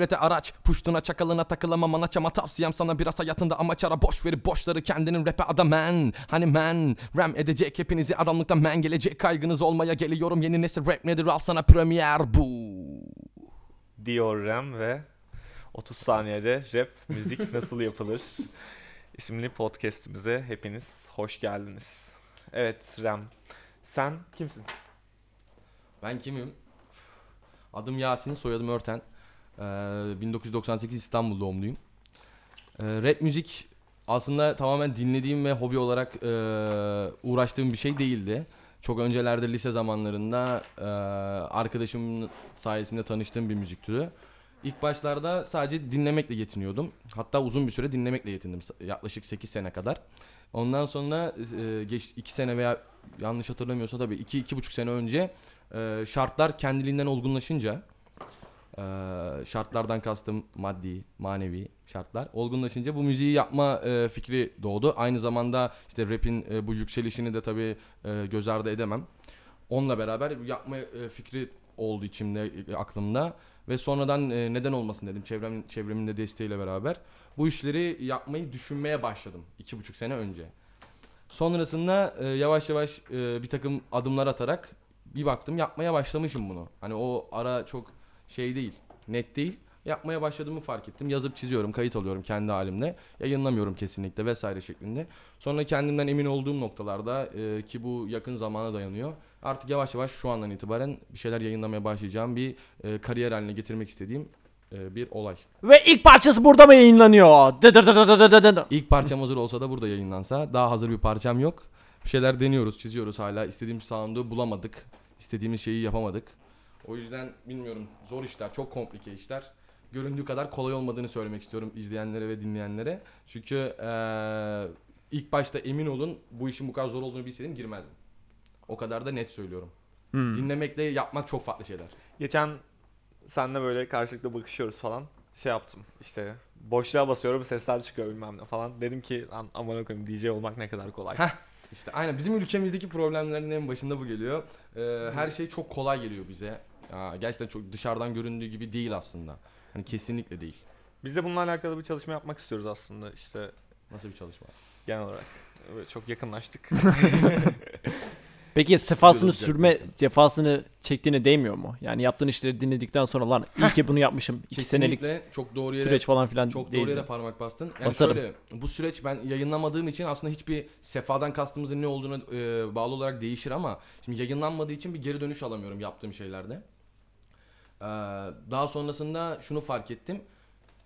Nefrete araç Puştuna çakalına takılamam anaçama tavsiyem sana biraz hayatında amaç ara Boş verip boşları kendinin rap'e ada man Hani man Ram edecek hepinizi adamlıktan man Gelecek kaygınız olmaya geliyorum Yeni nesil rap nedir al sana premier bu Diyor Rem ve 30 saniyede rap müzik nasıl yapılır isimli podcast'imize hepiniz hoş geldiniz. Evet Rem sen kimsin? Ben kimim? Adım Yasin, soyadım Örten. Ee, 1998 İstanbul doğumluyum. Ee, rap müzik aslında tamamen dinlediğim ve hobi olarak e, uğraştığım bir şey değildi. Çok öncelerde lise zamanlarında e, arkadaşımın sayesinde tanıştığım bir müzik türü. İlk başlarda sadece dinlemekle yetiniyordum. Hatta uzun bir süre dinlemekle yetindim. Yaklaşık 8 sene kadar. Ondan sonra e, geç 2 sene veya yanlış hatırlamıyorsam tabii 2-2,5 sene önce e, şartlar kendiliğinden olgunlaşınca e, şartlardan kastım maddi, manevi şartlar olgunlaşınca bu müziği yapma e, fikri doğdu. Aynı zamanda işte rap'in e, bu yükselişini de tabii e, göz ardı edemem. Onunla beraber yapma e, fikri oldu içimde, e, aklımda ve sonradan e, neden olmasın dedim çevrem çevremin de desteğiyle beraber. Bu işleri yapmayı düşünmeye başladım iki buçuk sene önce. Sonrasında e, yavaş yavaş e, bir takım adımlar atarak bir baktım yapmaya başlamışım bunu. Hani o ara çok şey değil, net değil. Yapmaya başladığımı fark ettim. Yazıp çiziyorum, kayıt alıyorum kendi halimle. Yayınlamıyorum kesinlikle vesaire şeklinde. Sonra kendimden emin olduğum noktalarda e, ki bu yakın zamana dayanıyor. Artık yavaş yavaş şu andan itibaren bir şeyler yayınlamaya başlayacağım. Bir e, kariyer haline getirmek istediğim e, bir olay. Ve ilk parçası burada mı yayınlanıyor? Dı dı dı dı dı dı dı dı. İlk parçam hazır olsa da burada yayınlansa. Daha hazır bir parçam yok. Bir şeyler deniyoruz, çiziyoruz hala. İstediğimiz sound'u bulamadık. İstediğimiz şeyi yapamadık. O yüzden bilmiyorum zor işler, çok komplike işler. Göründüğü kadar kolay olmadığını söylemek istiyorum izleyenlere ve dinleyenlere. Çünkü eee, ilk başta emin olun bu işin bu kadar zor olduğunu bilseydim girmezdim. O kadar da net söylüyorum. Hmm. Dinlemekle yapmak çok farklı şeyler. Geçen seninle böyle karşılıklı bakışıyoruz falan. Şey yaptım işte boşluğa basıyorum sesler çıkıyor bilmem ne falan. Dedim ki "Lan aman koyayım DJ olmak ne kadar kolay. Heh. İşte aynen bizim ülkemizdeki problemlerin en başında bu geliyor. Ee, her şey çok kolay geliyor bize. Ya, gerçekten çok dışarıdan göründüğü gibi değil aslında. Hani kesinlikle değil. Biz de bununla alakalı bir çalışma yapmak istiyoruz aslında işte Nasıl bir çalışma? genel olarak. Böyle çok yakınlaştık. Peki sefasını sürme cefasını çektiğine değmiyor mu? Yani yaptığın işleri dinledikten sonra lan iyi ki bunu yapmışım. İki senelik Kesinlikle çok doğru yere süreç falan filan çok değil doğru yere mi? parmak bastın. Yani Basarım. şöyle bu süreç ben yayınlamadığım için aslında hiçbir sefadan kastımızın ne olduğuna e, bağlı olarak değişir ama şimdi yayınlanmadığı için bir geri dönüş alamıyorum yaptığım şeylerde. Ee, daha sonrasında şunu fark ettim.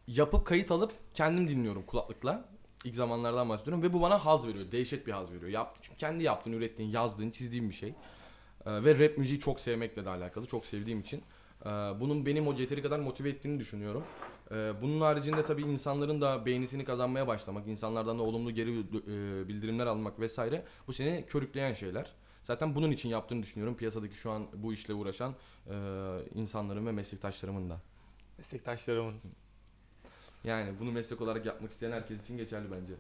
Yapıp kayıt alıp kendim dinliyorum kulaklıkla. İlk zamanlardan bahsediyorum ve bu bana haz veriyor. Dehşet bir haz veriyor. Yap, çünkü kendi yaptığın, ürettiğin, yazdığın, çizdiğin bir şey. Ee, ve rap müziği çok sevmekle de alakalı. Çok sevdiğim için. Ee, bunun benim o yeteri kadar motive ettiğini düşünüyorum. Bunun haricinde tabii insanların da beğenisini kazanmaya başlamak, insanlardan da olumlu geri e, bildirimler almak vesaire bu seni körükleyen şeyler. Zaten bunun için yaptığını düşünüyorum piyasadaki şu an bu işle uğraşan e, insanların ve meslektaşlarımın da. Meslektaşlarımın. Yani bunu meslek olarak yapmak isteyen herkes için geçerli bence.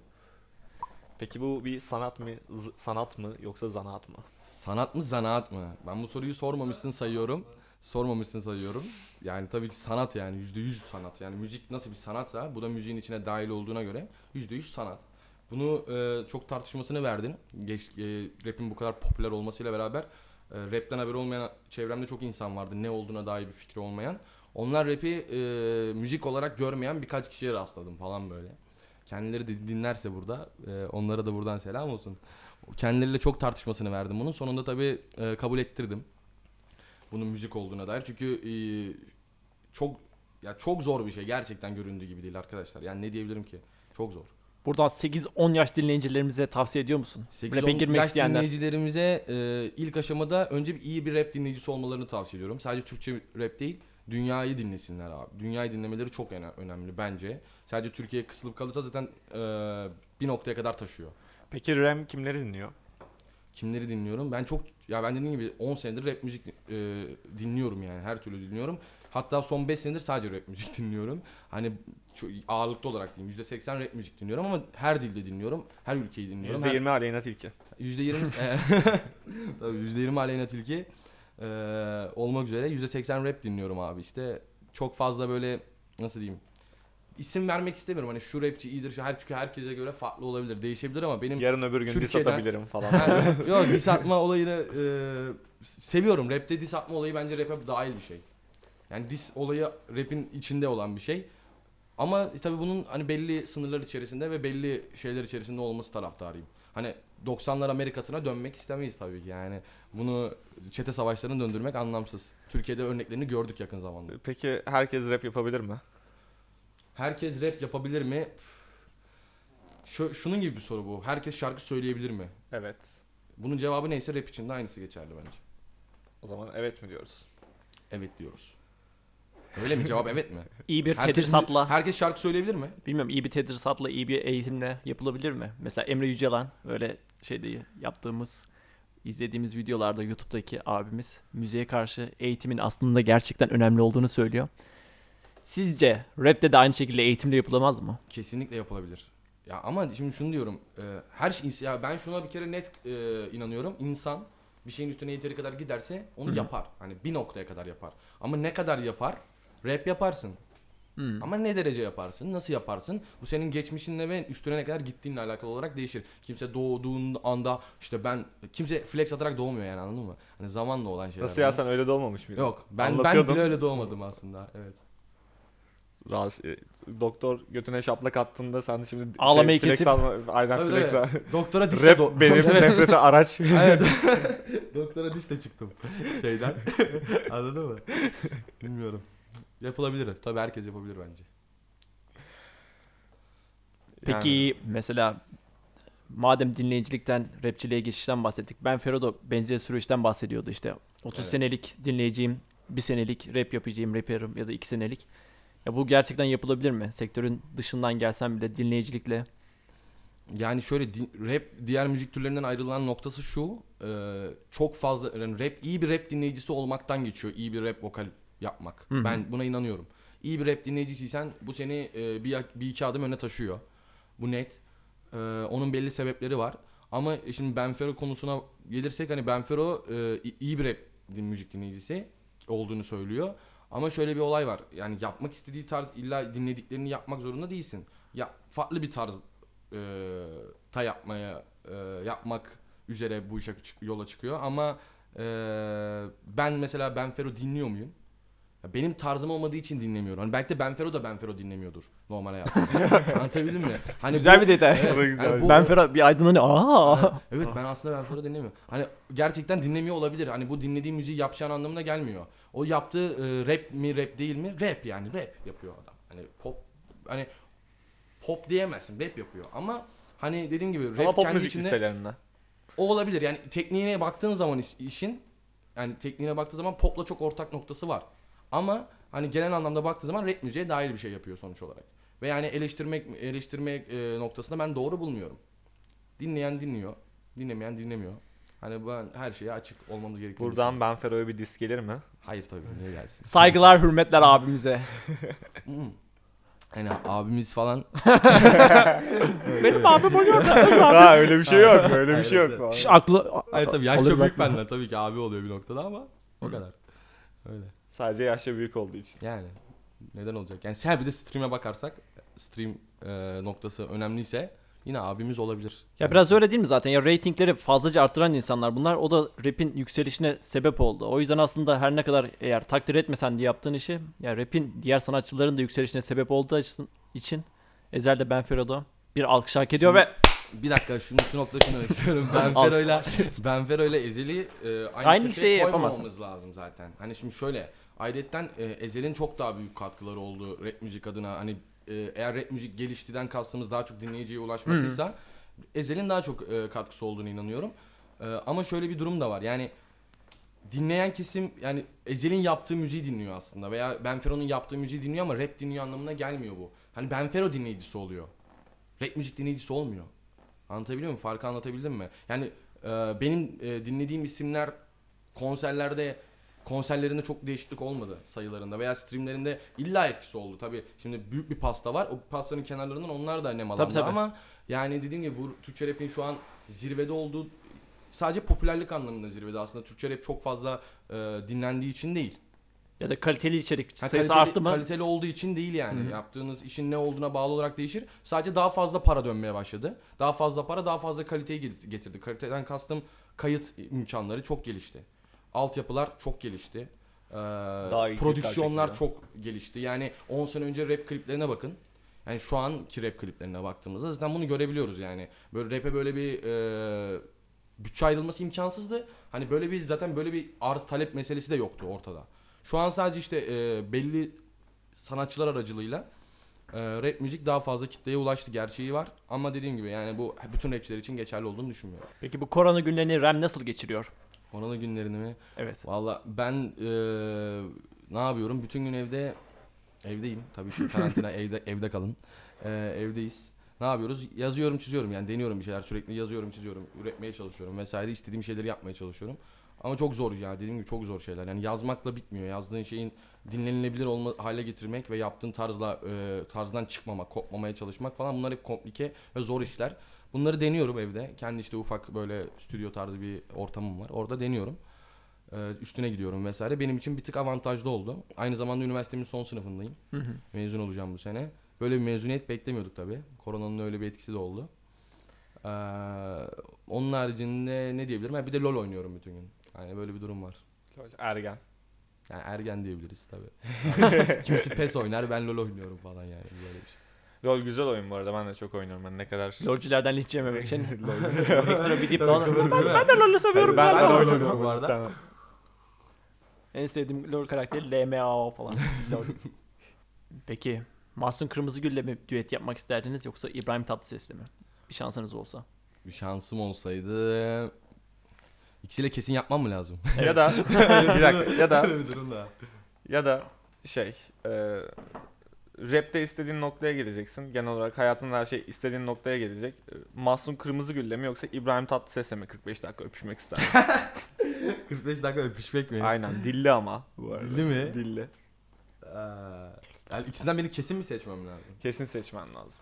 Peki bu bir sanat mı z- sanat mı yoksa zanaat mı? Sanat mı zanaat mı? Ben bu soruyu sormamışsın sayıyorum. Sormamışsın sayıyorum. Yani tabii ki sanat yani yüzde yüz sanat. Yani müzik nasıl bir sanatsa bu da müziğin içine dahil olduğuna göre yüzde yüz sanat. Bunu e, çok tartışmasını verdin. Geç, e, rap'in bu kadar popüler olmasıyla beraber e, rapten haberi olmayan çevremde çok insan vardı. Ne olduğuna dair bir fikri olmayan. Onlar rap'i e, müzik olarak görmeyen birkaç kişiye rastladım falan böyle. Kendileri de dinlerse burada e, onlara da buradan selam olsun. Kendileriyle çok tartışmasını verdim bunun. Sonunda tabii e, kabul ettirdim. Bunun müzik olduğuna dair. Çünkü e, çok ya çok zor bir şey. Gerçekten göründüğü gibi değil arkadaşlar. Yani ne diyebilirim ki? Çok zor. Buradan 8-10 yaş dinleyicilerimize tavsiye ediyor musun? 8 Rap'e girmek yaş isteyenler. dinleyicilerimize e, ilk aşamada önce bir iyi bir rap dinleyicisi olmalarını tavsiye ediyorum. Sadece Türkçe rap değil, dünyayı dinlesinler abi. Dünyayı dinlemeleri çok öne- önemli bence. Sadece Türkiye'ye kısılıp kalırsa zaten e, bir noktaya kadar taşıyor. Peki Rem kimleri dinliyor? Kimleri dinliyorum? Ben çok ya ben dediğim gibi 10 senedir rap müzik e, dinliyorum yani her türlü dinliyorum. Hatta son 5 senedir sadece rap müzik dinliyorum. Hani çok ağırlıklı olarak diyeyim %80 rap müzik dinliyorum ama her dilde dinliyorum. Her ülkeyi dinliyorum. Her- %20 Aleyna Tilki. %20 tabii %20 Aleyna Tilki e, olmak üzere %80 rap dinliyorum abi işte çok fazla böyle nasıl diyeyim isim vermek istemiyorum. Hani şu rapçi iyidir. Şu her çünkü herkese göre farklı olabilir. Değişebilir ama benim Yarın öbür gün diss Türkiye'den- atabilirim falan. yani, yok diss atma olayını e, seviyorum. Rapte diss atma olayı bence rap'e dahil bir şey. Yani diss olayı rap'in içinde olan bir şey. Ama tabii bunun hani belli sınırlar içerisinde ve belli şeyler içerisinde olması taraftarıyım. Hani 90'lar Amerika'sına dönmek istemeyiz tabii ki. Yani bunu çete savaşlarına döndürmek anlamsız. Türkiye'de örneklerini gördük yakın zamanda. Peki herkes rap yapabilir mi? Herkes rap yapabilir mi? Şu, şunun gibi bir soru bu. Herkes şarkı söyleyebilir mi? Evet. Bunun cevabı neyse rap için de aynısı geçerli bence. O zaman evet mi diyoruz? Evet diyoruz. Öyle mi? Cevap evet mi? İyi bir Herkes, tedrisatla, herkes şarkı söyleyebilir mi? bilmiyorum iyi bir tedrisatla, iyi bir eğitimle yapılabilir mi? Mesela Emre Yücelan öyle şeyde yaptığımız, izlediğimiz videolarda YouTube'daki abimiz müziğe karşı eğitimin aslında gerçekten önemli olduğunu söylüyor. Sizce rapte de aynı şekilde eğitimle yapılamaz mı? Kesinlikle yapılabilir. Ya ama şimdi şunu diyorum. e, her şey ya ben şuna bir kere net e, inanıyorum. İnsan bir şeyin üstüne yeteri kadar giderse onu yapar. Hani bir noktaya kadar yapar. Ama ne kadar yapar? Rap yaparsın. Hmm. Ama ne derece yaparsın? Nasıl yaparsın? Bu senin geçmişinle ve üstüne ne kadar gittiğinle alakalı olarak değişir. Kimse doğduğun anda işte ben kimse flex atarak doğmuyor yani anladın mı? Hani zamanla olan şeyler. Nasıl ya sen öyle doğmamış mıydın? Yok ben ben bile öyle doğmadım aslında. Evet. Rahatsız- e, doktor götüne şaplak attığında sen şimdi Ağlamayı flex kesip- alma, aynen Tabii, flex tabii. Doktora diste Rap do- benim nefrete araç. evet. Doktora diste çıktım şeyden. Anladın mı? Bilmiyorum. Yapılabilir. Tabii herkes yapabilir bence. Peki Yani mesela madem dinleyicilikten rapçiliğe geçişten bahsettik. Ben Ferodo benzer süreçten bahsediyordu işte. 30 Evet. senelik dinleyiciyim, bir senelik rap yapacağım, raperim ya da iki senelik. Ya bu gerçekten yapılabilir mi? Sektörün dışından gelsen bile dinleyicilikle. Yani şöyle rap diğer müzik türlerinden ayrılan noktası şu. e, çok fazla yani rap iyi bir rap dinleyicisi olmaktan geçiyor. iyi bir rap vokal yapmak. Hı hı. Ben buna inanıyorum. İyi bir rap dinleyicisiysen bu seni e, bir, bir iki adım öne taşıyor. Bu net. E, onun belli sebepleri var. Ama şimdi Benfero konusuna gelirsek hani Benfero e, iyi bir rap din- müzik dinleyicisi olduğunu söylüyor. Ama şöyle bir olay var. Yani yapmak istediği tarz illa dinlediklerini yapmak zorunda değilsin. Ya farklı bir tarz e, ta yapmaya e, yapmak üzere bu işe çık- yola çıkıyor ama e, ben mesela Benfero dinliyor muyum? Ya benim tarzım olmadığı için dinlemiyorum. Hani belki de Benfero da Benfero dinlemiyordur normal hayatında. Anlatabildim mi? Hani Güzel bu- bir detay. Evet, hani bu- ben Ferhat bir aydınlanıyor. Aa! Evet ben aslında Benfero dinlemiyorum. Hani gerçekten dinlemiyor olabilir. Hani bu dinlediği müziği yapacağın anlamına gelmiyor. O yaptığı e, rap mi rap değil mi? Rap yani rap yapıyor adam. Hani pop hani pop diyemezsin rap yapıyor ama hani dediğim gibi rap Ama pop kendi müzik içinde listelerinden. o olabilir. Yani tekniğine baktığın zaman is- işin yani tekniğine baktığı zaman popla çok ortak noktası var. Ama hani genel anlamda baktığı zaman rap müziğe dahil bir şey yapıyor sonuç olarak. Ve yani eleştirmek eleştirmek e, noktasında ben doğru bulmuyorum. Dinleyen dinliyor, dinlemeyen dinlemiyor. Hani ben her şeye açık olmamız gerektiğini Buradan. Ben Fero'ya bir disk gelir mi? Hayır tabii niye gelsin. Saygılar, hürmetler abimize. Hani abimiz falan. Benim abim oluyor da. ha öyle bir şey yok. Öyle bir şey yok. falan. Şş, aklı... Hayır tabii yaş Alır çok büyük benden tabii ki abi oluyor bir noktada ama o kadar. Öyle. Sadece yaşça büyük olduğu için. Yani neden olacak? Yani her bir de stream'e bakarsak stream e, noktası önemliyse yine abimiz olabilir. Ya biraz öyle değil mi zaten? Ya ratingleri fazlaca arttıran insanlar bunlar. O da rap'in yükselişine sebep oldu. O yüzden aslında her ne kadar eğer takdir etmesen de yaptığın işi ya rap'in diğer sanatçıların da yükselişine sebep olduğu için Ezel de Benfero'da bir alkış hak ediyor Şimdi- ve Bir dakika şunu şu noktada şunu demek istiyorum. Benfero'yla Benfero'yla Ezeli e, aynı, Aynı şeyi koymamamız lazım zaten. Hani şimdi şöyle ayrıyetten e, Ezel'in çok daha büyük katkıları oldu rap müzik adına. Hani e, eğer rap müzik geliştiden kastımız daha çok dinleyiciye ulaşmasıysa Ezel'in daha çok e, katkısı olduğunu inanıyorum. E, ama şöyle bir durum da var. Yani dinleyen kesim yani Ezel'in yaptığı müziği dinliyor aslında veya Benfero'nun yaptığı müziği dinliyor ama rap dinliyor anlamına gelmiyor bu. Hani Benfero dinleyicisi oluyor. Rap müzik dinleyicisi olmuyor. Anlatabiliyor muyum? Farkı anlatabildim mi? Yani e, benim e, dinlediğim isimler konserlerde konserlerinde çok değişiklik olmadı sayılarında veya streamlerinde illa etkisi oldu. Tabi şimdi büyük bir pasta var. O pastanın kenarlarından onlar da nemalandı tabii. ama yani dediğim gibi bu Türkçe rap'in şu an zirvede olduğu sadece popülerlik anlamında zirvede aslında Türkçe rap çok fazla e, dinlendiği için değil. Ya da kaliteli içerik Ha, sayısı kaliteli, arttı mı? kaliteli olduğu için değil yani. Hı hı. Yaptığınız işin ne olduğuna bağlı olarak değişir. Sadece daha fazla para dönmeye başladı. Daha fazla para daha fazla kaliteyi get- getirdi. Kaliteden kastım kayıt imkanları çok gelişti. Altyapılar çok gelişti. Ee, iyi prodüksiyonlar çok gelişti. Yani 10 sene önce rap kliplerine bakın. Yani şu anki rap kliplerine baktığımızda zaten bunu görebiliyoruz yani. Böyle rap'e böyle bir e, bütçe ayrılması imkansızdı. Hani böyle bir zaten böyle bir arz talep meselesi de yoktu ortada. Şu an sadece işte e, belli sanatçılar aracılığıyla e, rap müzik daha fazla kitleye ulaştı gerçeği var. Ama dediğim gibi yani bu bütün rapçiler için geçerli olduğunu düşünmüyorum. Peki bu korona günlerini Rem nasıl geçiriyor? Korona günlerini mi? Evet. Valla ben e, ne yapıyorum? Bütün gün evde evdeyim. Tabii ki karantina evde evde kalın. E, evdeyiz. Ne yapıyoruz? Yazıyorum, çiziyorum. Yani deniyorum bir şeyler. Sürekli yazıyorum, çiziyorum. Üretmeye çalışıyorum vesaire. istediğim şeyleri yapmaya çalışıyorum. Ama çok zor ya. Dediğim gibi çok zor şeyler. Yani yazmakla bitmiyor. Yazdığın şeyin dinlenilebilir olma hale getirmek ve yaptığın tarzla e, tarzdan çıkmamak, kopmamaya çalışmak falan bunlar hep komplike ve zor işler. Bunları deniyorum evde. Kendi işte ufak böyle stüdyo tarzı bir ortamım var. Orada deniyorum. Ee, üstüne gidiyorum vesaire. Benim için bir tık avantajlı oldu. Aynı zamanda üniversitemin son sınıfındayım. Hı hı. Mezun olacağım bu sene. Böyle bir mezuniyet beklemiyorduk tabii. Koronanın öyle bir etkisi de oldu. Ee, onun haricinde ne diyebilirim? Ha, bir de LoL oynuyorum bütün gün. Yani böyle bir durum var. Ergen. Yani ergen diyebiliriz tabii. Kimisi PES oynar ben LoL oynuyorum falan yani böyle bir şey. LoL güzel oyun bu arada. Ben de çok oynuyorum. Ben ne kadar... Lolculardan linç yememek için LoL. ekstra bir dip Tabii, falan. tabii, Ben, ben de LoL'ü seviyorum. ben, ben, de de. oynuyorum oynuyorum bu arada. Tamam. En sevdiğim LoL karakteri LMAO falan. LoL. Peki Mahsun Kırmızıgül'le mi düet yapmak isterdiniz yoksa İbrahim Tatlıses'le mi? Bir şansınız olsa. Bir şansım olsaydı ikisiyle kesin yapmam mı lazım? ya da bir dakika ya da bir durum da. ya da şey e, rapte istediğin noktaya geleceksin. Genel olarak hayatında her şey istediğin noktaya gelecek. E, Mahsun Kırmızıgül'le mi yoksa İbrahim Tatlıses'le mi 45 dakika öpüşmek ister? 45 dakika öpüşmek mi? Aynen dilli ama bu arada. Dilli mi? Dilli. Ee, yani ikisinden beni kesin mi seçmem lazım? Kesin seçmen lazım.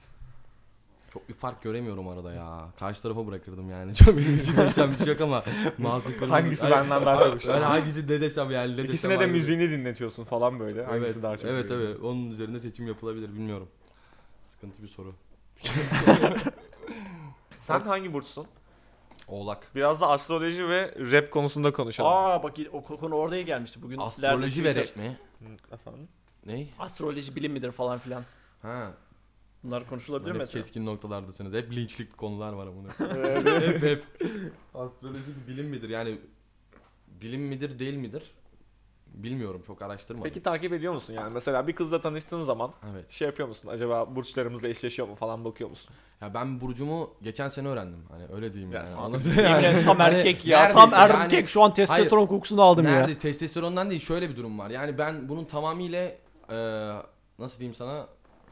Çok bir fark göremiyorum arada ya. Karşı tarafa bırakırdım yani. Çok benim için değişen bir şey yok ama masum kırmızı. Hangisi benden daha çok hoşlanıyor? Ben hangisi ne desem yani ne desem İkisine de müziğini dinletiyorsun falan böyle. Hangisi Evet, daha çok evet evet. Onun üzerinde seçim yapılabilir bilmiyorum. Sıkıntı bir soru. Sen hangi burçsun? Oğlak. Biraz da astroloji ve rap konusunda konuşalım. Aa bak o konu oraya gelmişti bugün. Astroloji ve rap mi? Efendim? Ne? Astroloji bilim midir falan filan. Ha. Bunlar konuşulabilir Hep mesela. keskin noktalardasınız. Hep linçlik konular var. Evet. hep hep. Astroloji bir bilim midir? Yani bilim midir değil midir? Bilmiyorum çok araştırmadım. Peki takip ediyor musun yani? Mesela bir kızla tanıştığın zaman Evet. şey yapıyor musun? Acaba burçlarımızla eşleşiyor mu falan bakıyor musun? Ya ben burcumu geçen sene öğrendim. Hani öyle diyeyim Ya yani. sen- Anladın Yemin yani. tam Hani erkek ya. Tam neredeyse erkek. yani- Şu an testosteron kokusunu aldım ya. Nerede testosterondan değil şöyle bir durum var. Yani ben bunun tamamıyla e, nasıl diyeyim sana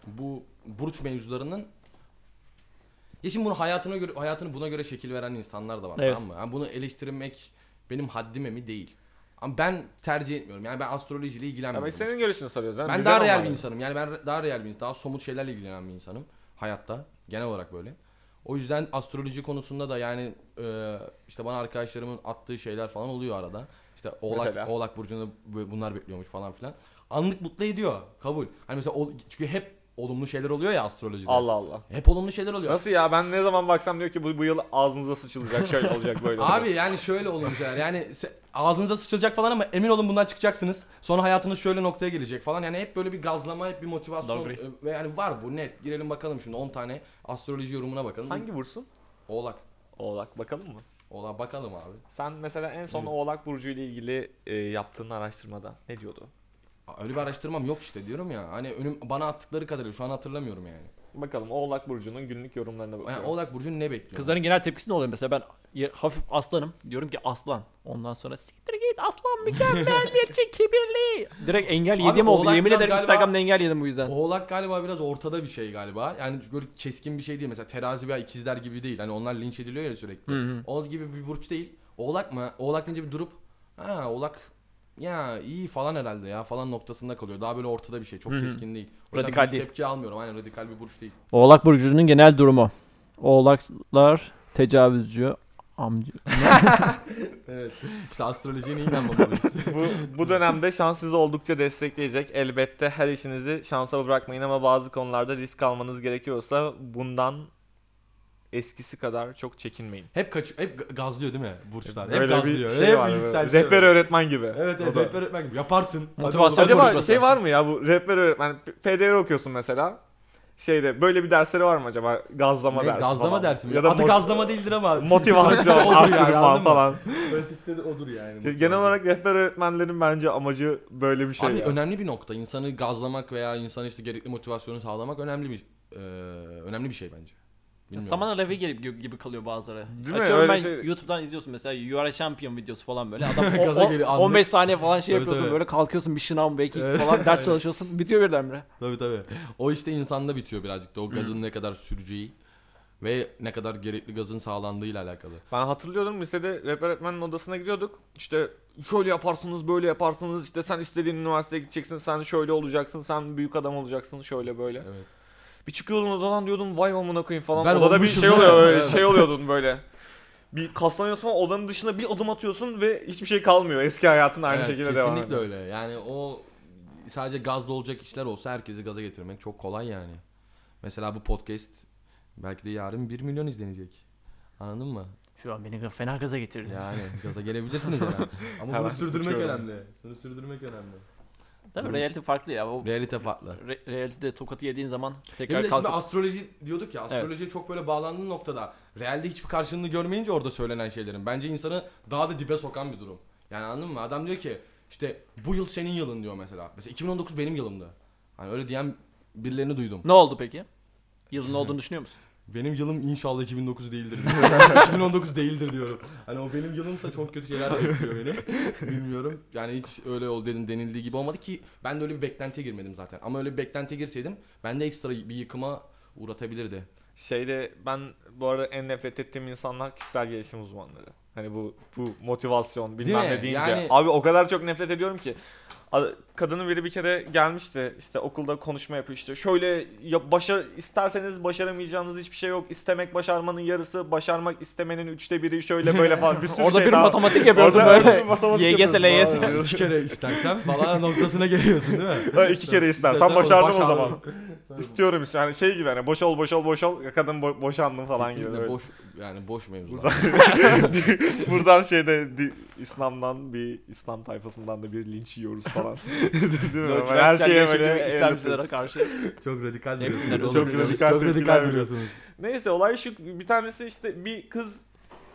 bu burç mevzularının ya şimdi bunu hayatına göre hayatını buna göre şekil veren insanlar da var Evet. tamam mı? Yani bunu eleştirmek benim haddime mi değil. Ama ben tercih etmiyorum. Yani ben astrolojiyle ilgilenmiyorum. biz senin görüşünü soruyoruz. mi? Ben daha real var bir yani? insanım. Yani ben daha real bir daha somut şeylerle ilgilenen bir insanım hayatta. Genel olarak böyle. O yüzden astroloji konusunda da yani e, işte bana arkadaşlarımın attığı şeyler falan oluyor arada. İşte Oğlak Mesela? Oğlak burcunda bu- bunlar bekliyormuş falan filan. Anlık mutlu ediyor. Kabul. Hani mesela çünkü hep olumlu şeyler oluyor ya astrolojide. Allah Allah. Hep olumlu şeyler oluyor. Nasıl ya? Ben ne zaman baksam diyor ki bu, bu yıl ağzınıza sıçılacak, şöyle olacak, böyle olacak. Abi yani şöyle olumlu şeyler. Yani se- ağzınıza sıçılacak falan ama emin olun bundan çıkacaksınız. Sonra hayatınız şöyle noktaya gelecek falan. Yani hep böyle bir gazlama, hep bir motivasyon. Downgrade. e, Ve yani var bu net. Girelim bakalım şimdi 10 tane astroloji yorumuna bakalım. Hangi burçsun? Oğlak. Oğlak. Bakalım mı? Oğlak bakalım abi. Sen mesela en son. Oğlak Burcu ile ilgili e, yaptığın araştırmada ne diyordu? Öyle bir araştırmam yok işte diyorum ya. Hani önüm bana attıkları kadarıyla şu an hatırlamıyorum yani. Bakalım Oğlak Burcu'nun günlük yorumlarına Yani bakıyorum. Oğlak burcu ne bekliyor? Kızların genel tepkisi ne oluyor mesela ben ya- hafif aslanım diyorum ki aslan. Ondan sonra siktir git aslan mükemmeliyetçi kibirli. Direkt engel Abi yediğim oldu. oğlak Yemin biraz ederim galiba- Instagram'da engel yedim bu yüzden. Oğlak galiba biraz ortada bir şey galiba. Yani böyle keskin bir şey değil. Mesela terazi veya ikizler gibi değil. Hani onlar linç ediliyor ya sürekli. Hı hı. O gibi bir burç değil. Oğlak mı? Oğlak deyince bir durup ha oğlak ya iyi falan herhalde ya falan noktasında kalıyor. Daha böyle ortada bir şey. Çok Hı hı. keskin değil. O yüzden Radikal bir değil. Tepki almıyorum. Aynen radikal bir burç değil. Oğlak burcunun genel durumu. Oğlaklar tecavüzcü, Amca. Evet. İşte astrolojiye niye inanmamalıyız? bu, bu dönemde şans sizi oldukça destekleyecek. Elbette her işinizi şansa bırakmayın ama bazı konularda risk almanız gerekiyorsa bundan eskisi kadar çok çekinmeyin. hep kaç hep gazlıyor değil mi burçlar? Hep Böyle bir gazlıyor. şey hep var, yükseltiyor. Rehber öğretmen gibi. Evet evet rehber öğretmen gibi. Yaparsın. Motivasyon Acaba konuşması. şey var mı ya bu rehber öğretmen PDR okuyorsun mesela. Şeyde böyle bir dersleri var mı acaba? Gazlama Ne, dersi gazlama falan. dersi mi? Ya da Adı gazlama değildir ama. motivasyon, yani, arttırma mı? falan. Pratikte de odur yani. Genel olarak rehber öğretmenlerin bence amacı böyle bir şey. Abi ya. önemli bir nokta. İnsanı gazlamak veya insana işte gerekli motivasyonu sağlamak önemli bir e, önemli bir şey bence. Bilmiyorum. Saman alevi gibi, gibi kalıyor bazıları. Değil mi? Açıyorum Öyle ben şey- YouTube'dan izliyorsun mesela You Are a Champion videosu falan böyle. Adam o- Gaza o- geliyor, anlık. 15 saniye falan şey Tabii, yapıyorsun böyle kalkıyorsun bir şınav belki Evet. falan ders çalışıyorsun. Bitiyor birdenbire. Tabii tabii. O işte insanda bitiyor birazcık da. O gazın ne kadar süreceği ve ne kadar gerekli gazın sağlandığıyla alakalı. Ben hatırlıyorum lisede rehber öğretmenin odasına gidiyorduk. İşte şöyle yaparsınız, böyle yaparsınız. İşte sen istediğin üniversiteye gideceksin, sen şöyle olacaksın, sen büyük adam olacaksın, şöyle böyle. Evet. Bir çıkıyordun odadan diyordum vay amına koyayım falan. Ben Odada bir olmuşum şey oluyor böyle, şey oluyordun böyle. Bir kaslanıyorsun odanın dışına bir adım atıyorsun ve hiçbir şey kalmıyor. Eski hayatın aynı Evet, şekilde devam Kesinlikle ediyor. öyle. Yani o sadece gazla olacak işler olsa herkesi gaza getirmek çok kolay yani. Mesela bu podcast belki de yarın 1 milyon izlenecek. Anladın mı? Şu an beni fena gaza getirdi. Yani gaza gelebilirsiniz yani. Ama bunu Hemen sürdürmek uçuyorum. önemli. Bunu sürdürmek önemli. Tabii Durum- reality farklı ya. O Realite farklı. re- reality'de tokatı yediğin zaman tekrar de şimdi kalkıp astroloji diyorduk ya astrolojiye çok böyle bağlandığın noktada realde hiçbir karşılığını görmeyince orada söylenen şeylerin bence insanı daha da dibe sokan bir durum. Yani anladın mı? Adam diyor ki işte bu yıl senin yılın diyor mesela. Mesela 2019 benim yılımdı. Hani öyle diyen birilerini duydum. ne oldu peki? Yılın olduğunu düşünüyor musun? Benim yılım inşallah 2009 değildir diyor. 2019 değildir diyorum. Hani o benim yılımsa çok kötü şeyler bekliyor beni. Bilmiyorum. Yani hiç öyle ol dedin denildiği gibi olmadı ki ben de öyle bir beklentiye girmedim zaten. Ama öyle bir beklentiye girseydim ben de ekstra bir yıkıma uğratabilirdi. Şeyde ben bu arada en nefret ettiğim insanlar kişisel gelişim uzmanları. Hani bu bu motivasyon bilmem Değil mi? ne deyince. Yani- Abi o kadar çok nefret ediyorum ki. Kadının biri bir kere gelmişti işte okulda konuşma yapıyor işte şöyle ya başar isterseniz başaramayacağınız hiçbir şey yok istemek başarmanın yarısı başarmak istemenin üçte biri şöyle böyle falan bir sürü Orada şey bir daha- matematik yapıyorsun Orada öyle bir böyle. matematik YGS, yapıyorsun LYS. iki kere istersem falan noktasına geliyorsun değil mi? Ha, iki kere istersen İstersen başardım o zaman. İstiyorum işte yani şey gibi hani boş ol boş ol boş ol kadın bo- boşandım falan gibi. Kesinlikle böyle. boş yani boş mevzular. Buradan, buradan şeyde di- İslam'dan bir İslam tayfasından da bir linç yiyoruz falan. Değil mi? Böyle her şeye böyle İslamcılara karşı. çok radikal olur. Çok radikal Çok radikal duruyorsunuz. Neyse olay şu bir tanesi işte bir kız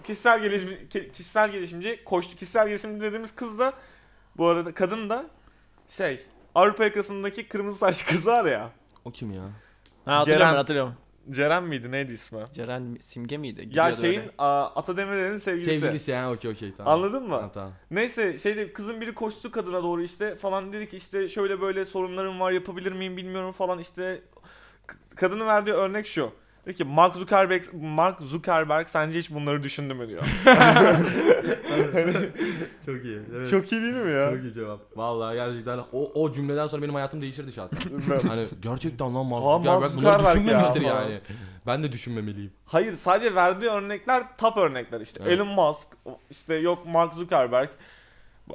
kişisel gelişim ki- kişisel gelişimci koştu. Kişisel gelişimci dediğimiz kız da bu arada kadın da şey Avrupa yakasındaki kırmızı saçlı kız var ya. O kim ya? Ha hatırlıyorum Ceren- hatırlıyorum. Ceren miydi neydi ismi? Ceren Simge miydi? Ya Gidiyordu şeyin öyle. a, Ata Demirer'in sevgilisi. Sevgilisi yani okey okey tamam. Anladın mı? Ha, tamam. Neyse şeyde kızın biri koştu kadına doğru işte falan dedi ki işte şöyle böyle sorunlarım var yapabilir miyim bilmiyorum falan işte kadının verdiği örnek şu. Dedi ki Mark Zuckerberg Mark Zuckerberg sence hiç bunları düşündü mü diyor. Çok iyi. Evet. Çok iyi değil mi ya? Çok iyi cevap. Vallahi gerçekten o, o cümleden sonra benim hayatım değişirdi şahsen. hani gerçekten lan Mark Aa, Mark Zuckerberg bunları Zuckerberg düşünmemiştir ya. yani. Ben de düşünmemeliyim. Hayır sadece verdiği örnekler top örnekler işte. Evet. Elon Musk işte yok Mark Zuckerberg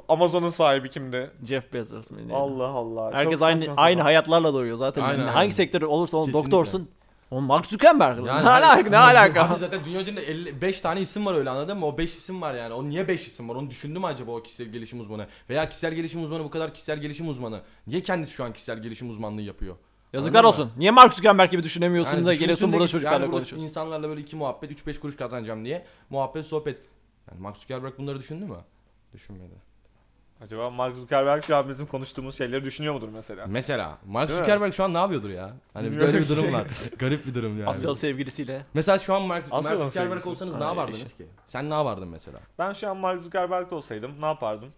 Amazon'un sahibi kimdi? Jeff Bezos mu? Allah Allah. Herkes Çok aynı saçma aynı sapan. hayatlarla doğuyor zaten. Aynen, Hangi aynen. sektör olursa ol, Kesinlikle. doktorsun. O Mark Zuckerberg. Yani ne hani- alaka ne alaka? Hani zaten dünya üzerinde 5 tane isim var öyle anladın mı? O 5 isim var yani. O niye 5 isim var? Onu düşündü mü acaba o kişisel gelişim uzmanı? Veya kişisel gelişim uzmanı bu kadar kişisel gelişim uzmanı. Niye kendisi şu an kişisel gelişim uzmanlığı yapıyor? Yazıklar Anladın mı? olsun. Niye Mark Zuckerberg gibi düşünemiyorsun da düşünsün geliyorsun de burada git- çocuklarla yani burada konuşuyorsun. insanlarla böyle iki muhabbet 3-5 kuruş kazanacağım diye muhabbet sohbet. Yani Mark Zuckerberg bunları düşündü mü? Düşünmedi. Acaba Mark Zuckerberg şu an bizim konuştuğumuz şeyleri düşünüyor mudur mesela? Mesela Mark Değil mi? Zuckerberg şu an ne yapıyordur ya? Hani böyle bir durum var. Garip bir durum yani. Asyalı sevgilisiyle. Mesela şu an Mark, Mark Zuckerberg sevgilisi. olsanız Ha, ne yapardınız işte. ki? Sen ne yapardın mesela? Ben şu an Mark Zuckerberg olsaydım ne yapardım?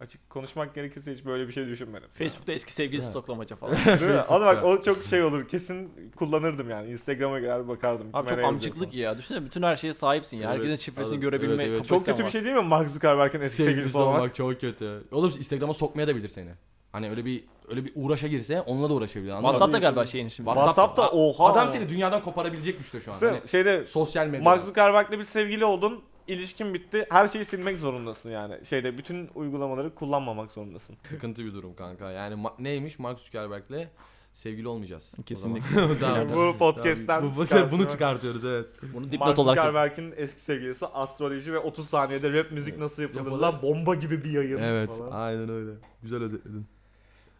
Açık konuşmak gerekirse hiç böyle bir şey düşünmedim. Facebook'ta eski sevgilisi Evet. stoklamaca falan. Değil mi? Hadi bak o çok şey olur. Kesin kullanırdım yani. Instagram'a girer bakardım. Abi çok amcıklık yazıyor ya. Düşünsene bütün her şeye sahipsin ya. Evet, Herkesin şifresini evet, görebilme evet, evet. falan. Çok kötü bir var. şey değil mi Mark Zuckerberg'in eski sevgilisi olmak? çok kötü. Oğlum Instagram'a sokmaya da bilir seni. Hani öyle bir öyle bir uğraşa girse onunla da uğraşabilir. anladın mı? WhatsApp'ta galiba şeyin şimdi. WhatsApp'ta, A- oha. Adam seni dünyadan koparabilecek güçte şu an. Hani Şeyde sosyal medyada. Mark Zuckerberg'le bir sevgili oldun. İlişkin bitti. Her şeyi silmek zorundasın yani. Şeyde bütün uygulamaları kullanmamak zorundasın. Sıkıntı bir durum kanka. Yani ma- neymiş Mark Zuckerberg'le sevgili olmayacağız. o Kesinlikle. zaman. tamam. Yani bu podcast'ten Bu, bunu çıkartıyoruz evet. Bunu dipnot Mark olarak. Zuckerberg'in eski sevgilisi astroloji ve 30 saniyede rap müzik nasıl yapılır Yapılır. lan bomba gibi bir yayın Evet falan. aynen öyle. Güzel özetledin.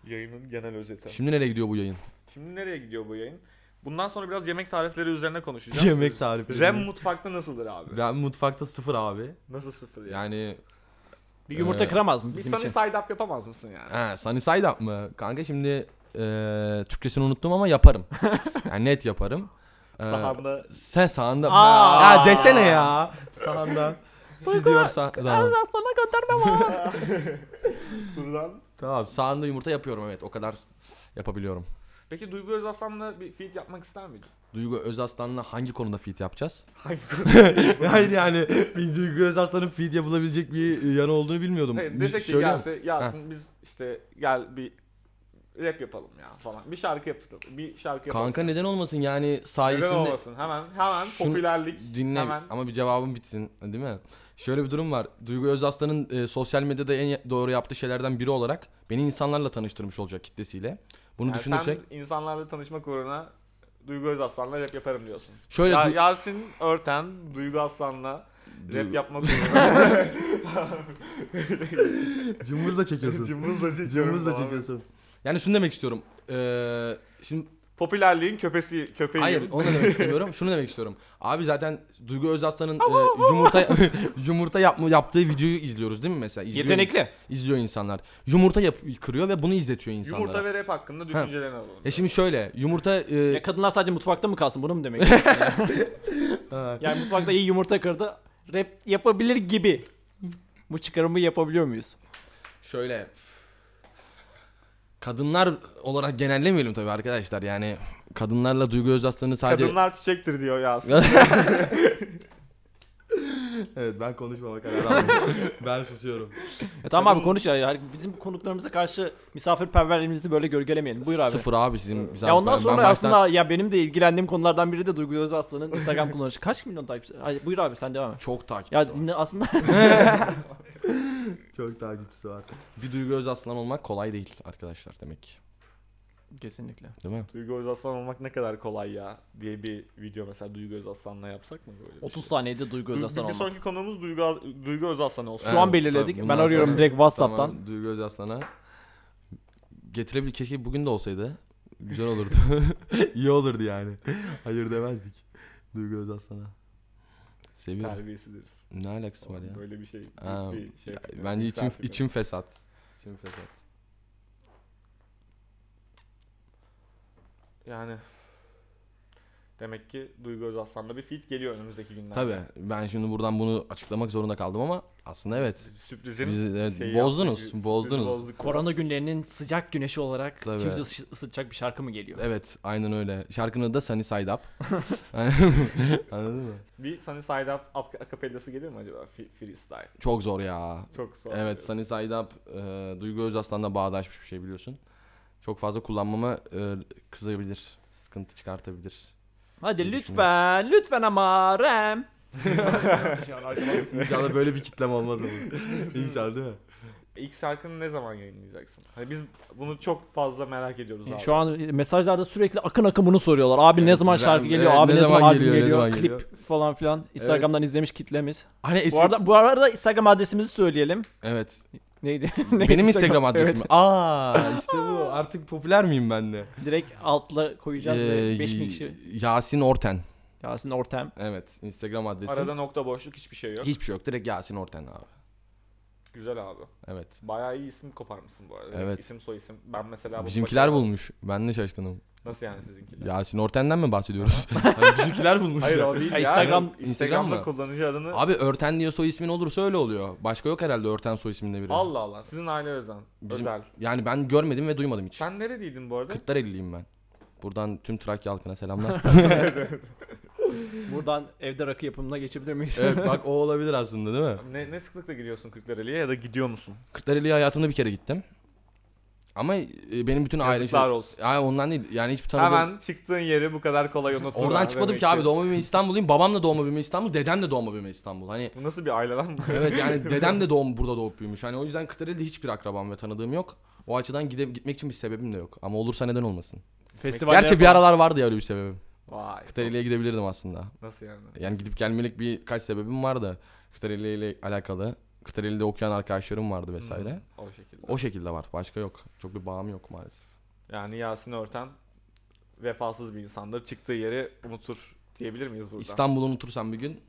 Yayının genel özeti. Şimdi nereye gidiyor bu yayın? Şimdi nereye gidiyor bu yayın? Bundan sonra biraz yemek tarifleri üzerine konuşacağız. Yemek tarifi. Rem mutfakta nasıldır abi? Ben mutfakta sıfır abi. Nasıl sıfır ya? Yani Bir yumurta Ee, kıramaz mı bir bizim sunny için? side up yapamaz mısın yani? he, sunny side up mı? Kanka şimdi eee Türkçesini unuttum ama yaparım. yani net yaparım. Eee, Sahanda Sen sahanda. Aa! Ya desene ya. Sahanda. Siz diyorsa tamam. Sana gönderme var. buradan. Tamam sahanda yumurta yapıyorum evet o kadar yapabiliyorum. Peki Duygu Özaslan'la bir feat yapmak ister miydin? Duygu Özaslan'la hangi konuda feat yapacağız? Hangi Hayır yani biz Duygu Özaslan'ın feat yapılabilecek bir yanı olduğunu bilmiyordum. Hayır, desek ki gelse Yasin biz işte gel bir rap yapalım ya falan. Bir şarkı yapalım. Bir şarkı yapalım. Kanka neden olmasın yani Neden sayesinde olmasın? Hemen hemen Şunu popülerlik dinle hemen. ama bir cevabım bitsin değil mi? Şöyle bir durum var. Duygu Özaslan'ın e, sosyal medyada en doğru yaptığı şeylerden biri olarak beni insanlarla tanıştırmış olacak kitlesiyle. Bunu Yani düşünürsek sen insanlarla tanışmak uğruna Duygu Özaslan'la rap yaparım diyorsun. şöyle Ya, du- Yasin Örten Duygu Aslan'la rap Duygu- yapmak uğruna cımbızla çekiyorsun. cımbızla çekiyorum Cımbızla çekiyorsun. Yani şunu demek istiyorum. Ee, şimdi Popülerliğin köpesi köpeği. hayır onu da demek istemiyorum. Şunu demek istiyorum. Abi zaten Duygu Özaslan'ın e, yumurta yumurta yapma, yaptığı videoyu izliyoruz değil mi mesela? İzliyor, Yetenekli. izliyor insanlar. Yumurta yap, kırıyor ve bunu izletiyor insanlara. Yumurta ve rap hakkında düşüncelerini alalım. Ya şimdi şöyle yumurta e, Ya kadınlar sadece mutfakta mı kalsın bunu mu demek yani mutfakta iyi yumurta kırdı. Rap yapabilir gibi. Bu çıkarımı yapabiliyor muyuz? Şöyle kadınlar olarak genellemeyelim tabii arkadaşlar. Yani kadınlarla Duygu Özaslan'ı sadece Kadınlar çiçektir diyor Yasin. Evet ben konuşmama karar aldım. ben susuyorum. Ya tamam abi konuş ya. Yani bizim konuklarımıza karşı misafirperverliğimizi böyle gölgelemeyelim. Buyur abi. Sıfır abi sizin. Ya ondan sonra baştan- aslında ya benim de ilgilendiğim konulardan biri de Duygu Özaslan'ın Instagram kullanışı. Kaç milyon takipçisi? Ay, buyur abi sen devam et. çok takipçisi Ya var. aslında Çok takipçisi var. Bir Duygu Özaslan olmak kolay değil arkadaşlar demek ki. kesinlikle. Değil mi? Duygu Özaslan olmak ne kadar kolay ya diye bir video mesela Duygu Özaslan'la yapsak mı böyle bir 30 şey? saniyede Duygu Du- Özaslan bir olmak. sonraki konuğumuz Duygu, Duygu Özaslan olsun. Şu an belirledik. Ben bundan arıyorum sonra- direkt WhatsApp'tan. Tamam, Duygu Özaslan'a getirebilir. Keşke bugün de olsaydı. Güzel olurdu. İyi olurdu yani. Hayır demezdik. Duygu Özaslan'a. Seviyorum. Terbiyesiz herif. Ne alakası var ya? Böyle bir şey. Ha, bir şey yapıyor. Bence içim, Misafir içim fesat. İçim fesat. Yani demek ki Duygu Özaslan'da bir feat geliyor önümüzdeki günlerde. Tabii ben şimdi buradan bunu açıklamak zorunda kaldım ama aslında evet. Sürprizin Bizi evet, şeyi bozdunuz, yaptık, bozdunuz. bozduk. Korona günlerinin sıcak güneşi olarak Tabii. içimizi ısıtacak bir şarkı mı geliyor? Evet aynen öyle. Şarkının adı da Sunny Side Up. Anladın mı? Bir Sunny Side Up ap- akapellası gelir mi acaba? Freestyle. Çok zor ya. Çok zor. Evet Sunny Side Up e, Duygu Özaslan'la bağdaşmış bir şey biliyorsun. Çok fazla kullanmama e, kızabilir. Sıkıntı çıkartabilir. Hadi lütfen, lütfen ama Rem. İnşallah böyle bir kitlem olmaz ama. İnşallah değil mi? İlk şarkını ne zaman yayınlayacaksın? Hani biz bunu çok fazla merak ediyoruz abi. Şu an mesajlarda sürekli akın akın bunu soruyorlar. Abi ne Evet, zaman şarkı geliyor? evet, abi ne ne, zaman, zaman albüm geliyor, geliyor? ne zaman Klip geliyor? falan filan. Instagram'dan izlemiş kitlemiz. Hani eski... Bu arada bu arada Instagram adresimizi söyleyelim. Evet. Neydi? Benim Instagram adresim. Evet. Aa işte bu. Artık popüler miyim ben de? Direkt altla koyacağız ve Ee, 5000 kişi. Yasin Orten. Yasin Ortem. Evet. Instagram adresim. Arada nokta boşluk hiçbir şey yok. Hiçbir şey yok. Direkt Yasin Orten abi. Güzel abi. Evet. Bayağı iyi isim koparmışsın bu arada. Evet. İsim soy isim. Ben mesela bu Bizimkiler bulmuş. Ben de şaşkınım. Nasıl yani sizinkiler? Yasin Orten'den mi bahsediyoruz? Yani bizimkiler bulmuş. Hayır ya. o değil ya. Instagram- Instagram'da Instagram mı? kullanıcı adını Abi Örten diye soy ismin olursa öyle oluyor. Başka yok herhalde Örten soy isminde biri. Allah Allah. Sizin aile özel. Bizim- Özel. Yani ben görmedim ve duymadım hiç. Sen nereliydin bu arada? Kırklareliliyim ben. Buradan tüm Trakya halkına selamlar. Buradan evde rakı yapımına geçebilir miyiz? evet bak o olabilir aslında değil mi? Ne, ne sıklıkla gidiyorsun Kırklareli'ye ya da gidiyor musun? Kırklareli'ye hayatımda bir kere gittim. Ama e, benim bütün ailem Yazıklar olsun. Ya ondan değil. Yani hiçbir tanıdığım Hemen çıktığın yeri bu kadar kolay unuttun. Oradan çıkmadım ki abi doğma büyüme İstanbulluyum. Babam da doğma büyüme İstanbul, dedem de doğma büyüme İstanbul. Hani Bu nasıl bir aile lan bu? evet yani dedem de doğum burada doğup büyümüş. Hani o yüzden Kırklareli'de hiçbir akrabam ve tanıdığım yok. O açıdan gide, gitmek için bir sebebim de yok. Ama olursa neden olmasın? Festivaller Gerçi bir aralar vardı ya öyle bir sebebim. Vay. Kırklareli'ye gidebilirdim aslında. Nasıl yani? Yani gidip gelmelik birkaç sebebim vardı. Kırklareli ile alakalı. Kırklareli'de okuyan arkadaşlarım vardı vesaire. Hmm, o şekilde. O şekilde var. Başka yok. Çok bir bağım yok maalesef. Yani Yasin Örten vefasız bir insandır. Çıktığı yeri unutur diyebilir miyiz burada? İstanbul'u unutursam bir gün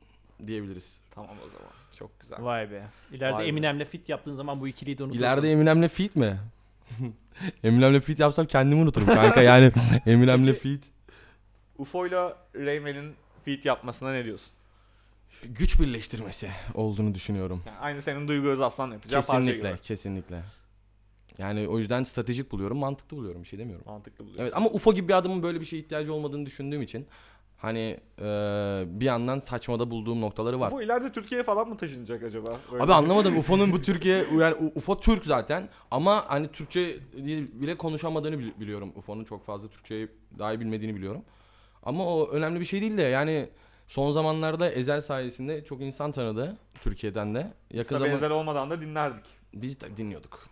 diyebiliriz. Tamam o zaman. Çok güzel. Vay be. İleride Vay be. Eminem'le fit yaptığın zaman bu ikiliyi de unutursun. İleride Eminem'le feat mi? Eminem'le feat yapsam kendimi unuturum kanka yani Eminem'le feat. UFO'yla Rayman'in feat yapmasına ne diyorsun? Güç birleştirmesi olduğunu düşünüyorum. Yani aynı senin Duygu Özaslan yapacağı parça Kesinlikle, gibi. kesinlikle. Yani o yüzden stratejik buluyorum, mantıklı buluyorum. Bir şey demiyorum. Mantıklı buluyorsun. Evet ama UFO gibi bir adamın böyle bir şeye ihtiyacı olmadığını düşündüğüm için hani eee, bir yandan saçmada bulduğum noktaları var. UFO ileride Türkiye'ye falan mı taşınacak acaba? Öyle Abi anlamadım UFO'nun bu Türkiye yani UFO Türk zaten ama hani Türkçe bile konuşamadığını bili- biliyorum. UFO'nun çok fazla Türkçeyi daha iyi bilmediğini biliyorum. Ama o önemli bir şey değil de yani son zamanlarda Ezel sayesinde çok insan tanıdı Türkiye'den de. Yakın Kısa zaman benzer olmadan da dinlerdik. biz de dinliyorduk.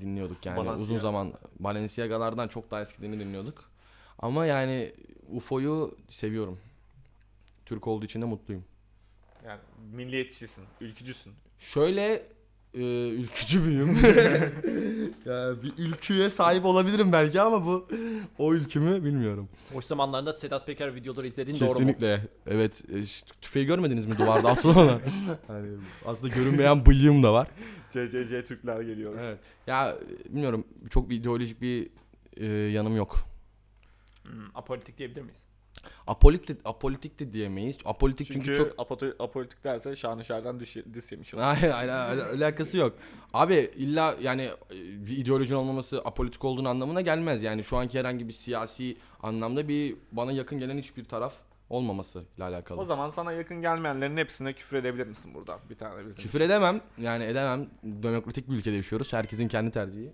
Dinliyorduk yani Balenciaga. uzun zaman Balenciaga'lardan çok daha eskilerini dinliyorduk. Ama yani UFO'yu seviyorum. Türk olduğu için de mutluyum. Yani milliyetçisin, ülkücüsün. Şöyle e, ülkücü müyüm? ya bir ülküye sahip olabilirim belki ama bu o ülkümü bilmiyorum. Boş zamanlarında Sedat Peker videoları izlediğin doğru mu? Kesinlikle. Evet. e, ş- tüfeği görmediniz mi duvarda asılı olan? hani aslında görünmeyen bıyığım da var. CCC Türkler geliyor. Evet. Ya e, bilmiyorum çok bir ideolojik bir e, yanım yok. Hmm, apolitik diyebilir miyiz? Apolitik de, apolitik de diyemeyiz. Apolitik Çünkü, çünkü, çok apoto- apolitik derse Şanışer'den diş, diş yemiş olur. Aynen aynen öyle- alakası yok. Abi illa yani e, bir ideolojinin olmaması apolitik olduğunu anlamına gelmez. Yani şu anki herhangi bir siyasi anlamda bir bana yakın gelen hiçbir taraf olmaması ile alakalı. O zaman sana yakın gelmeyenlerin hepsine küfür edebilir misin buradan? Bir tane bizim. Küfür edemem. Yani edemem. Demokratik bir ülkede yaşıyoruz. Herkesin kendi tercihi.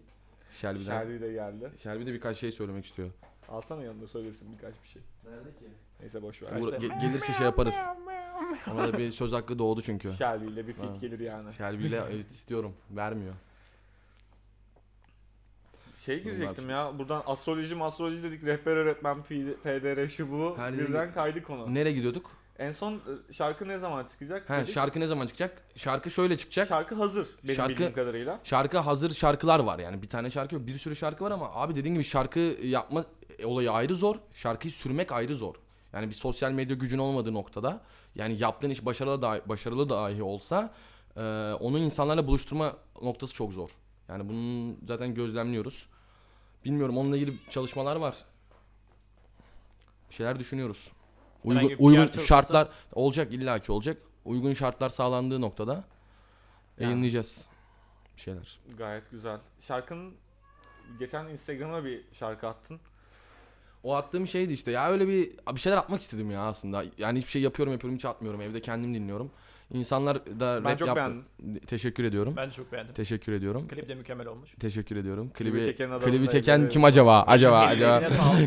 Şerbi de geldi. Shelby de birkaç şey söylemek istiyor. Alsana yanında söylesin birkaç bir şey. Nerede ki? Neyse boş ver. Uğra- ge- gelirse şey yaparız. Ona da bir söz hakkı doğdu çünkü. Shelby ile bir fit Ha. gelir yani. Shelby ile evet istiyorum. Vermiyor. Şey girecektim Bunlar- ya buradan astroloji astroloji dedik rehber öğretmen P- PDR şu bu Her birden kaydı konu. Nereye gidiyorduk? En son e, şarkı ne zaman çıkacak? Ha, dedik. şarkı ne zaman çıkacak? Şarkı şöyle çıkacak. Şarkı hazır benim Şarkı- bildiğim kadarıyla. Şarkı hazır şarkılar var yani bir tane şarkı yok bir sürü şarkı var ama abi dediğin gibi şarkı yapma olayı ayrı zor şarkıyı sürmek ayrı zor. Yani bir sosyal medya gücün olmadığı noktada yani yaptığın iş başarılı da başarılı dahi olsa e, onun insanlarla buluşturma noktası çok zor. Yani bunun zaten gözlemliyoruz. Bilmiyorum onunla ilgili çalışmalar var. Bir şeyler düşünüyoruz. Uygun, uygun şartlar olacak illaki olacak. Uygun şartlar sağlandığı noktada Yani. yayınlayacağız bir şeyler. Gayet güzel. Şarkının geçen Instagram'a bir şarkı attın. O attığım şeydi işte ya öyle bir bir şeyler atmak istedim ya aslında. Yani hiçbir şey yapıyorum yapıyorum hiç atmıyorum. Evde kendim dinliyorum. İnsanlar da Ben rap çok yap- beğendim. Teşekkür ediyorum. Ben de çok beğendim. Teşekkür ediyorum. Klip de mükemmel olmuş. Teşekkür ediyorum. Klibi Klibi çeken klibi çeken kim acaba? Acaba acaba.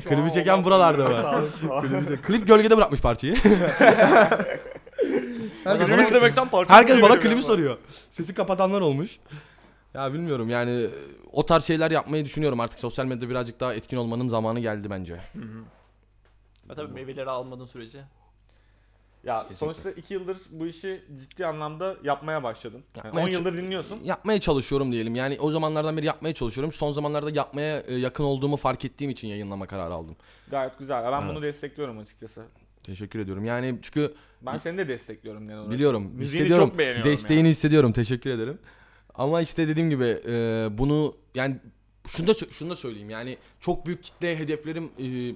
Klibi çeken buralarda olsun. Klip gölgede bırakmış parçayı. herkes bana, herkes bana klibi soruyor. Sesi kapatanlar olmuş. Ya bilmiyorum yani o tarz şeyler yapmayı düşünüyorum artık sosyal medyada birazcık daha etkin olmanın zamanı geldi bence. Hı hı. Ya tabii meyveleri almadığın sürece. Ya Kesinlikle. sonuçta 2 yıldır bu işi ciddi anlamda yapmaya başladın. Yani Yapmaya 10 ç- yıldır dinliyorsun. yapmaya çalışıyorum diyelim. Yani o zamanlardan beri yapmaya çalışıyorum. Son zamanlarda yapmaya e, yakın olduğumu fark ettiğim için yayınlama kararı aldım. Gayet güzel. Ya Ben bunu destekliyorum açıkçası. Teşekkür ediyorum. Yani çünkü Ben seni de destekliyorum genel olarak. biliyorum, Müziğini hissediyorum. çok beğeniyorum Desteğini hissediyorum. Teşekkür ederim. Ama işte dediğim gibi e, bunu yani şunu da şunu da söyleyeyim. Yani çok büyük kitle hedeflerim e,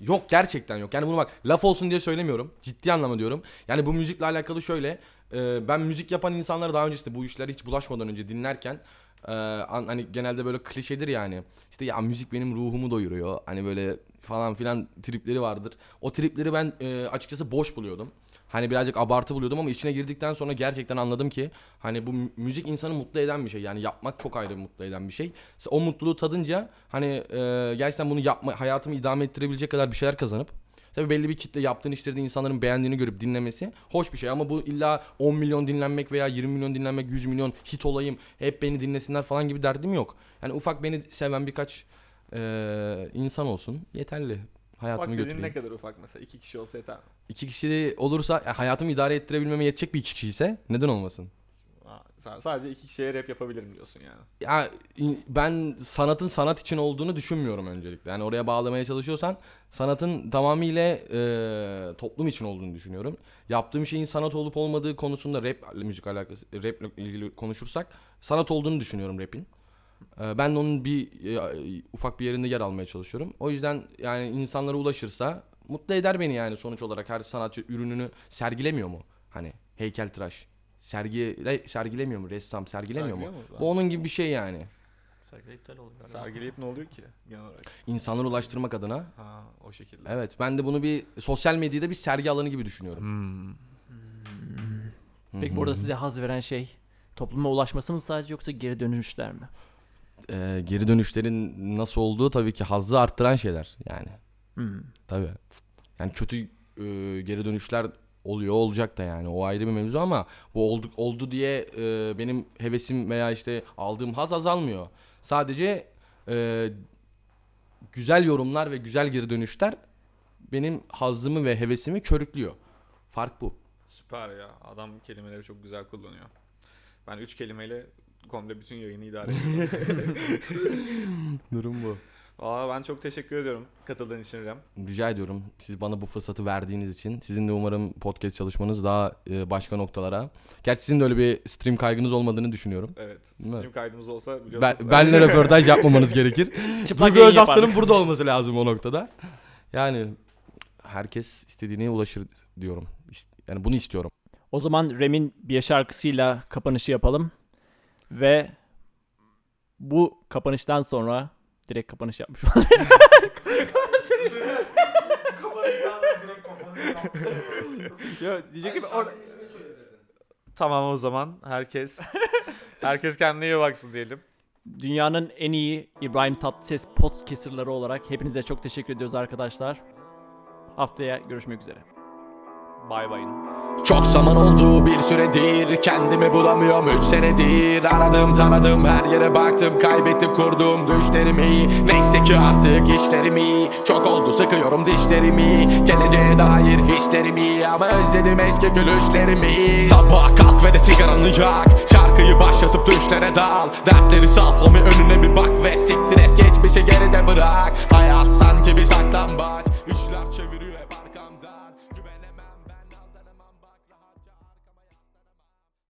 yok gerçekten yok. Yani bunu bak laf olsun diye söylemiyorum. Ciddi anlamda diyorum. Yani bu müzikle alakalı şöyle e, ben müzik yapan insanları daha önce işte bu işlere hiç bulaşmadan önce dinlerken e, an- hani genelde böyle klişedir yani. İşte ya müzik benim ruhumu doyuruyor. Hani böyle falan filan tripleri vardır. O tripleri ben e, açıkçası boş buluyordum. Hani birazcık abartı buluyordum ama içine girdikten sonra gerçekten anladım ki hani bu mü- müzik insanı mutlu eden bir şey. Yani yapmak çok ayrı mutlu eden bir şey. O mutluluğu tadınca hani e, gerçekten bunu yapma hayatımı idame ettirebilecek kadar bir şeyler kazanıp Tabii belli bir kitle yaptığın işleri insanların beğendiğini görüp dinlemesi hoş bir şey ama bu illa 10 milyon dinlenmek veya 20 milyon dinlenmek, 100 milyon hit olayım, hep beni dinlesinler falan gibi derdim yok. Yani ufak beni seven birkaç e, insan olsun yeterli. Hayatımı Ufak götüreyim. ne kadar ufak mesela? iki kişi olsa yeter mi? İki kişi olursa yani hayatımı idare ettirebilmeme yetecek bir iki kişi ise neden olmasın? Sen sadece iki kişiye rap yapabilirim diyorsun yani. Ya ben sanatın sanat için olduğunu düşünmüyorum öncelikle. Yani oraya bağlamaya çalışıyorsan sanatın tamamıyla e, toplum için olduğunu düşünüyorum. Yaptığım şeyin sanat olup olmadığı konusunda rap müzik alakası rap ilgili konuşursak sanat olduğunu düşünüyorum rap'in. E, ben de onun bir e, ufak bir yerinde yer almaya çalışıyorum. O yüzden yani insanlara ulaşırsa mutlu eder beni yani sonuç olarak her sanatçı ürününü sergilemiyor mu? Hani heykeltıraş sergi sergilemiyor mu? Ressam sergilemiyor mu? Sergiliyor mu? Bu onun gibi bir şey yani. Sergi iptal oldu galiba. Sergileyip ne oluyor ki genel olarak? İnsanlara ulaştırmak adına. Ha o şekilde. Evet ben de bunu bir sosyal medyada bir sergi alanı gibi düşünüyorum. Hmm. Peki Hı burada size haz veren şey topluma ulaşması mı sadece yoksa geri dönüşler mi? Ee, geri dönüşlerin nasıl olduğu tabii ki hazzı arttıran şeyler yani. Hmm. Tabii. Yani kötü e, geri dönüşler oluyor olacak da yani o ayrı bir mevzu ama bu oldu, oldu diye e, benim hevesim veya işte aldığım haz azalmıyor. Sadece e, güzel yorumlar ve güzel geri dönüşler benim hazzımı ve hevesimi körüklüyor. Fark bu. Süper ya. Adam kelimeleri çok güzel kullanıyor. Ben üç kelimeyle komple bütün yayını idare ediyorum. Durum bu. Valla ben çok teşekkür ediyorum katıldığın için İrem. Rica ediyorum siz bana bu fırsatı verdiğiniz için. Sizin de umarım podcast çalışmanız daha e, başka noktalara. Gerçi sizin de öyle bir stream kaygınız olmadığını düşünüyorum. Evet. Değil mi? Stream kaydımız olsa biliyorsunuz. Ben, benle röportaj yapmamanız gerekir. Çıplak Duygu Özaslan'ın burada olması lazım o noktada. Yani herkes istediğine ulaşır diyorum. Yani bunu istiyorum. O zaman Rem'in bir şarkısıyla kapanışı yapalım. Ve bu kapanıştan sonra direkt kapanış yapmış olalım. Yo, diyecek gibi orada... Tamam o zaman herkes herkes kendine iyi baksın diyelim. Dünyanın en iyi İbrahim Tatlıses podcasterları olarak hepinize çok teşekkür ediyoruz arkadaşlar. Haftaya görüşmek üzere. Bay bayın. Çok zaman oldu bir süredir Kendimi bulamıyorum. Üç senedir Aradım tanıdım her yere baktım. Kaybettim kurdum düşlerimi. Neyse ki artık işlerimi. Çok oldu sıkıyorum dişlerimi. Geleceğe dair hislerimi. Ama özledim eski gülüşlerimi. Sabah kalk ve de sigaranı yak Şarkıyı başlatıp düşlere dal. Dertleri sal homi önüne bir bak Ve siktir et. Geçmişi geride bırak. Hayat sanki bir saklambaç.